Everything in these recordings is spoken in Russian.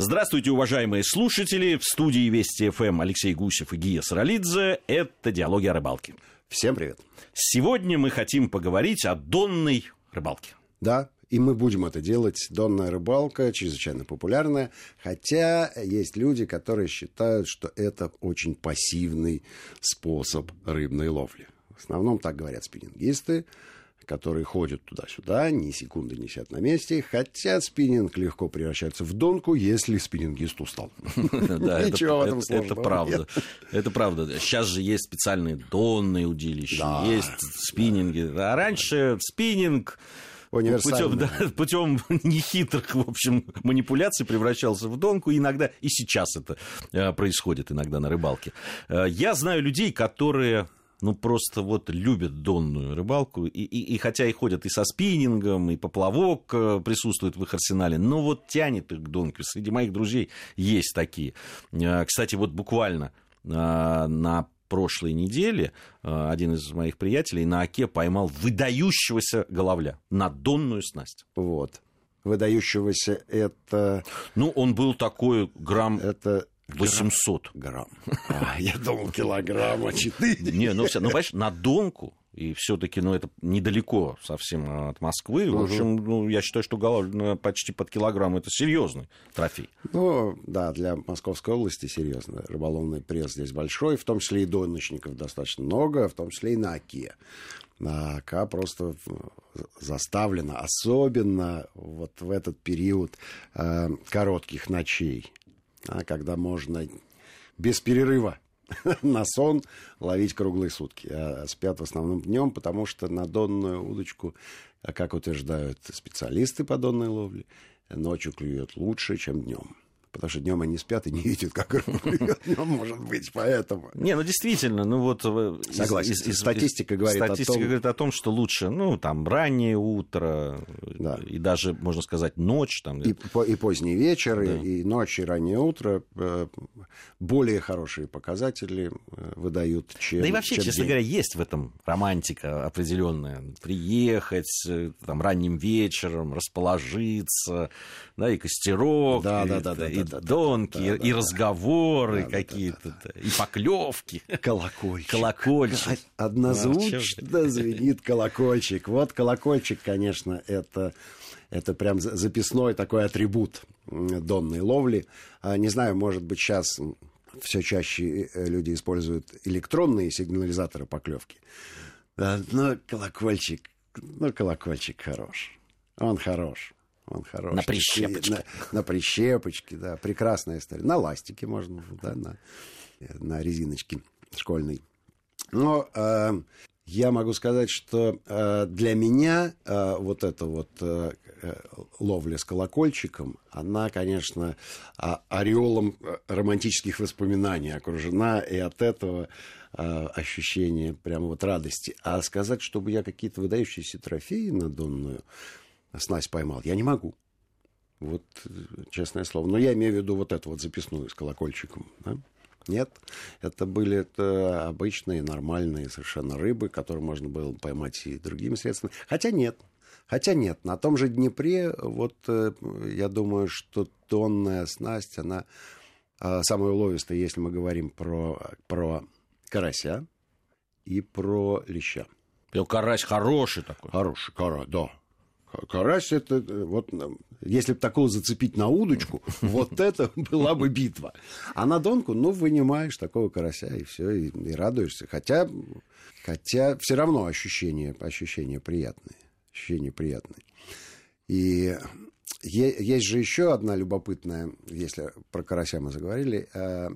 Здравствуйте, уважаемые слушатели. В студии Вести ФМ Алексей Гусев и Гия Саралидзе. Это «Диалоги о рыбалке». Всем привет. Сегодня мы хотим поговорить о донной рыбалке. Да, и мы будем это делать. Донная рыбалка чрезвычайно популярная, хотя есть люди, которые считают, что это очень пассивный способ рыбной ловли. В основном так говорят спиннингисты, которые ходят туда-сюда, ни секунды не сидят на месте, хотя спиннинг легко превращается в донку, если спиннингист устал. Ничего в этом. Это правда. Это правда. Сейчас же есть специальные донные удилища, есть спиннинги. А раньше спиннинг путем, да, путем нехитрых, в общем, манипуляций превращался в донку. Иногда и сейчас это э, происходит иногда на рыбалке. Э, я знаю людей, которые ну, просто вот любят донную рыбалку, и, и, и хотя и ходят и со спиннингом, и поплавок э, присутствует в их арсенале, но вот тянет их к донке. Среди моих друзей есть такие. Э, кстати, вот буквально э, на прошлой неделе один из моих приятелей на оке поймал выдающегося головля на донную снасть. Вот. Выдающегося это... Ну, он был такой грамм... Это 800 грамм. А, я думал, килограмма 4. Не, ну, все, ну, понимаешь, на донку, и все-таки, ну, это недалеко совсем от Москвы. Угу. В общем, ну, я считаю, что голова ну, почти под килограмм это серьезный трофей. Ну, да, для Московской области серьезно. Рыболовный пресс здесь большой, в том числе и доночников достаточно много, в том числе и на Оке. На Ока просто заставлена, особенно вот в этот период э, коротких ночей а когда можно без перерыва на сон ловить круглые сутки. А спят в основном днем, потому что на донную удочку, как утверждают специалисты по донной ловле, ночью клюет лучше, чем днем потому что днем они спят и не видят, как рыба днем, может быть, поэтому. Не, ну действительно, ну вот... Э, Согласен, из, из, статистика говорит статистика о том... говорит о том, что лучше, ну, там, раннее утро, да. и даже, можно сказать, ночь. Там, и, по, и поздний вечер, да. и, и ночь, и раннее утро э, более хорошие показатели э, выдают, чем Да и вообще, чем честно день. говоря, есть в этом романтика определенная. Приехать там, ранним вечером, расположиться, да, и костерок, да, и, да, да, да, и да, донки, да, и, да, и разговоры да, какие-то, да, да, и поклевки. Колокольчик. Колокольчик. Однозвучно звенит колокольчик. Вот колокольчик, конечно, это, это прям записной такой атрибут донной ловли. А, не знаю, может быть, сейчас все чаще э, люди используют электронные сигнализаторы поклевки. Но колокольчик, ну, колокольчик хорош. Он хорош. Он хороший. На прищепочке. На, на прищепочке, да. Прекрасная история. На ластике можно, да, на, на резиночке школьной. Но э, я могу сказать, что э, для меня э, вот эта вот э, ловля с колокольчиком, она, конечно, ореолом романтических воспоминаний окружена, и от этого э, ощущение прямо вот радости. А сказать, чтобы я какие-то выдающиеся трофеи на Донную снасть поймал, я не могу. Вот, честное слово. Но я имею в виду вот эту вот записную с колокольчиком. Да? Нет, это были это обычные, нормальные совершенно рыбы, которые можно было поймать и другими средствами. Хотя нет, Хотя нет, на том же Днепре, вот э, я думаю, что тонная снасть, она э, самая уловистая, если мы говорим про, про карася и про леща. Карась хороший такой. Хороший, карась, да. Карась это э, вот если бы такого зацепить на удочку, вот это была бы битва. А на донку, ну, вынимаешь такого карася и все, и, и радуешься. Хотя, хотя все равно ощущения, ощущения приятные. Ощущения приятные. И есть же еще одна любопытная, если про карася мы заговорили, э,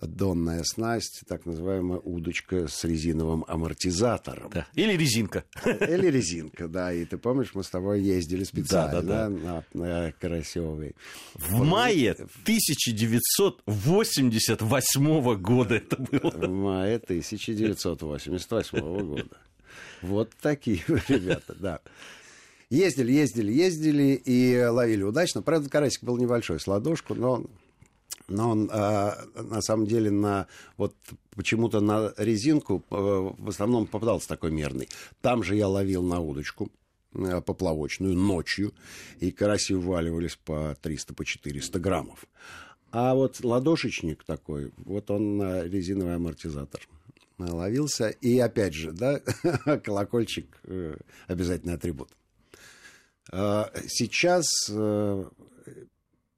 донная снасть, так называемая удочка с резиновым амортизатором. Да. Или резинка. Или резинка, да. И ты помнишь, мы с тобой ездили специально да, да, да. на, на Карасевой. В вот. мае 1988 года это было. В мае 1988 года. Вот такие ребята, да. Ездили, ездили, ездили и ловили удачно. Правда, карасик был небольшой, с ладошку, но но он а, на самом деле на вот почему-то на резинку а, в основном попадался такой мерный. Там же я ловил на удочку. э, поплавочную ночью, и караси вваливались по 300, по 400 граммов. А вот ладошечник такой, вот он резиновый амортизатор ловился. И опять же, да, колокольчик э, обязательный атрибут. Сейчас э,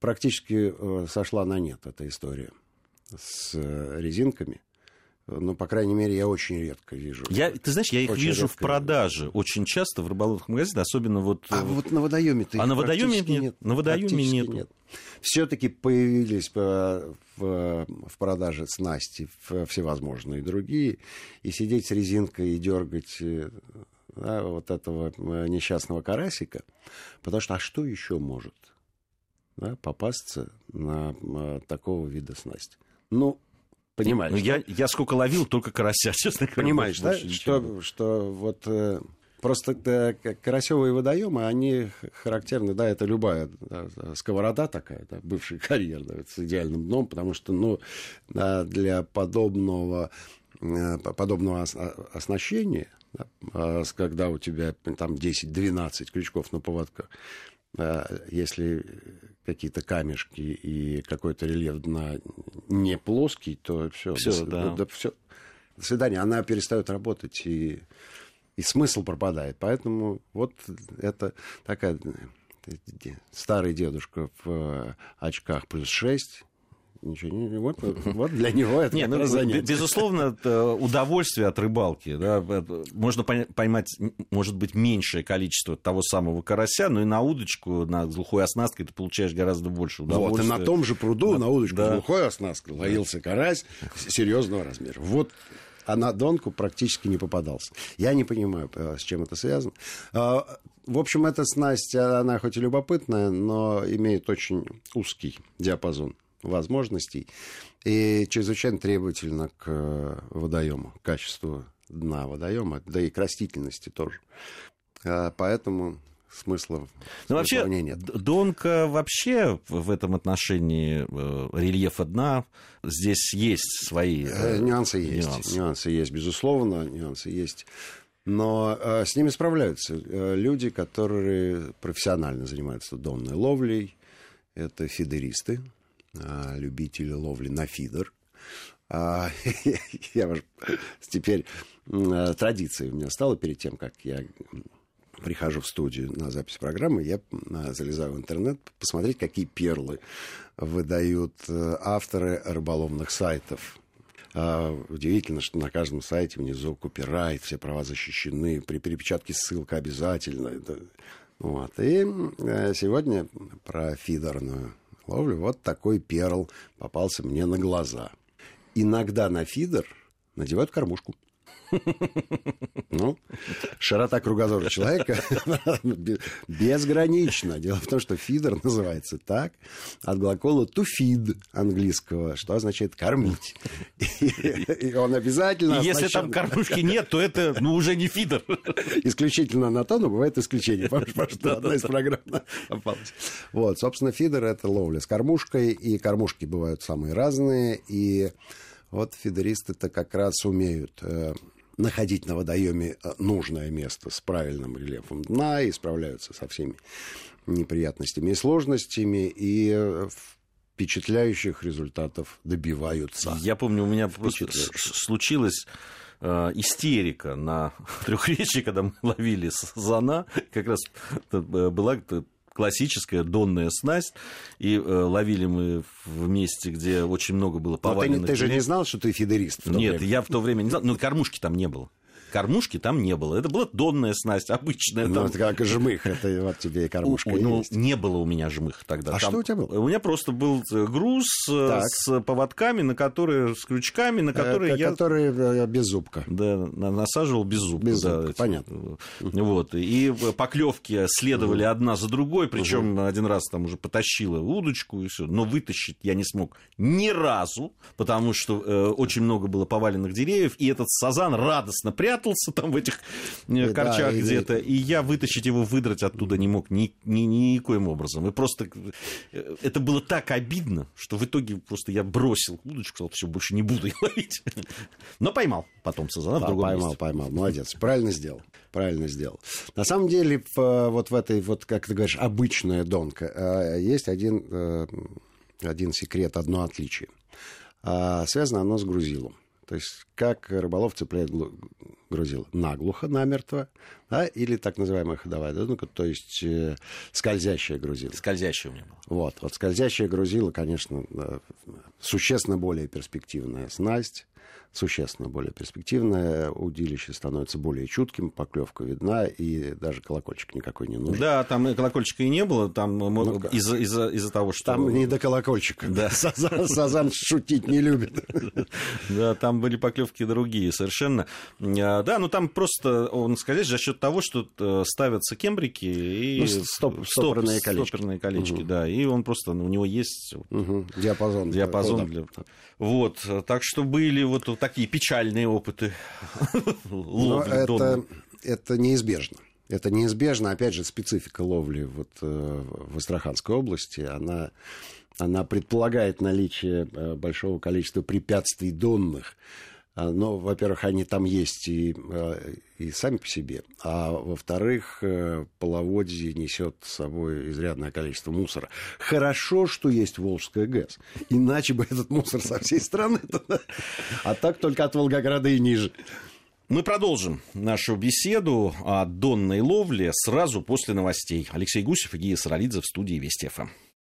практически э, сошла на нет эта история с резинками. Ну, по крайней мере, я очень редко вижу. Я, ты знаешь, я их очень вижу в продаже вижу. очень часто в рыболовных магазинах, особенно вот... А вот на водоеме ты А на водоеме нет. нет. На водоеме нет. нет. Все-таки появились в, в, продаже снасти всевозможные другие, и сидеть с резинкой и дергать э, да, вот этого э, несчастного карасика, потому что а что еще может да, попасться на, э, такого вида снасть? Ну, Понимаешь? Ну, я, я сколько ловил, только карася, честно говоря. Понимаешь, да? Что, что вот э, просто э, карасевые водоемы, они характерны, да, это любая да, сковорода такая, да, бывший карьер, да, с идеальным дном, потому что, ну, да, для подобного э, подобного оснащения, да, а когда у тебя там 10-12 крючков на поводках, если какие-то камешки и какой-то рельеф дна не плоский, то все, все, да. Да, все. До свидания. Она перестает работать, и, и смысл пропадает. Поэтому вот это такая старый дедушка в очках плюс 6 Ничего не... Вот, вот для него это Нет, ну, занятие. Безусловно, удовольствие от рыбалки. Да, можно поймать, может быть, меньшее количество того самого карася, но и на удочку, на глухой оснасткой ты получаешь гораздо больше удовольствия. Вот, и на том же пруду, на, на удочку да. с глухой оснасткой ловился карась серьезного размера. Вот а на донку практически не попадался. Я не понимаю, э, с чем это связано. А, в общем, эта снасть, она хоть и любопытная, но имеет очень узкий диапазон возможностей и чрезвычайно требовательно к э, водоему, к качеству дна водоема, да и к растительности тоже. А, поэтому смысла, ну, вообще, нет. Донка вообще в этом отношении э, рельефа дна, здесь есть свои э, нюансы есть. Нюансы. нюансы есть, безусловно, нюансы есть. Но э, с ними справляются э, люди, которые профессионально занимаются донной ловлей. Это фидеристы, любители ловли на фидер. А, я теперь а, традицией у меня стало перед тем, как я прихожу в студию на запись программы, я залезаю в интернет посмотреть, какие перлы выдают э, авторы рыболовных сайтов. Удивительно, что на каждом сайте внизу копирайт, все права защищены, при перепечатке ссылка обязательно. Вот. И э, сегодня про фидерную ловлю, вот такой перл попался мне на глаза. Иногда на фидер надевают кормушку. Ну, широта кругозора человека безгранична. Дело в том, что фидер называется так от глагола to feed английского, что означает кормить. И он обязательно... Если там кормушки нет, то это ну, уже не фидер. Исключительно на то, но бывает исключение. Потому что одна из программ попалась. Вот, собственно, фидер — это ловля с кормушкой, и кормушки бывают самые разные, и вот фидеристы-то как раз умеют э, находить на водоеме э, нужное место с правильным рельефом дна и справляются со всеми неприятностями и сложностями, и э, впечатляющих результатов добиваются. Я помню, у меня просто случилось э, истерика на трехречии, когда мы ловили зона, как раз была классическая донная снасть, и э, ловили мы в месте, где очень много было поваленных... Но ты, ты же не знал, что ты фидерист? Нет, время. я в то время не знал, но кормушки там не было. Кормушки там не было. Это была донная снасть, обычная. Ну, там... это как жмых, это вот тебе и кормушка Ну, есть. не было у меня жмых тогда. А там... что у тебя было? У меня просто был э, груз э, так. с поводками, на которые, с крючками, на которые э, я... Которые без зубка. Да, насаживал без зубка. Без зубка, да, понятно. Вот. И поклевки следовали угу. одна за другой, причем угу. один раз там уже потащила удочку и все. Но вытащить я не смог ни разу, потому что э, очень много было поваленных деревьев, и этот сазан радостно прятался прятался там в этих и, корчах да, где-то, и... я вытащить его, выдрать оттуда не мог ни, ни, никоим образом. И просто это было так обидно, что в итоге просто я бросил удочку, сказал, все, больше не буду ловить. Но поймал потом сазана да, в другом поймал, месте. поймал, молодец. Правильно сделал, правильно сделал. На самом деле, вот в этой, вот, как ты говоришь, обычная донка, э, есть один, э, один секрет, одно отличие. А, связано оно с грузилом. То есть, как рыболов цепляет грузил? Наглухо, намертво, да, или так называемая ходовая донка, то есть э, скользящая грузила. Скользящая у меня была. Вот, вот скользящая грузила, конечно, существенно более перспективная снасть, существенно более перспективное, удилище становится более чутким, поклевка видна, и даже колокольчик никакой не нужен. Да, там и колокольчика и не было, там ну, из-за из из того, что... Там не до колокольчика. Да. Сазан, сазан шутить не любит. Да, там были поклевки другие совершенно. А, да, ну там просто, он сказать, за счет того, что э, ставятся кембрики и ну, стоп, стопорные колечки. Стопорные колечки, угу. да, и он просто, ну, у него есть... Угу. Диапазон. Диапазон. Для... Вот, так что были вот такие печальные опыты. Ловли это, это неизбежно. Это неизбежно, опять же, специфика ловли вот, э, в Астраханской области, она, она предполагает наличие э, большого количества препятствий донных, но, во-первых, они там есть и, а, и сами по себе, а во-вторых, э, половодье несет с собой изрядное количество мусора. Хорошо, что есть Волжская ГЭС, иначе бы этот мусор со всей страны, а так только от Волгограда и ниже. Мы продолжим нашу беседу о донной ловле сразу после новостей. Алексей Гусев и Гия Саралидзе в студии Вести ФМ.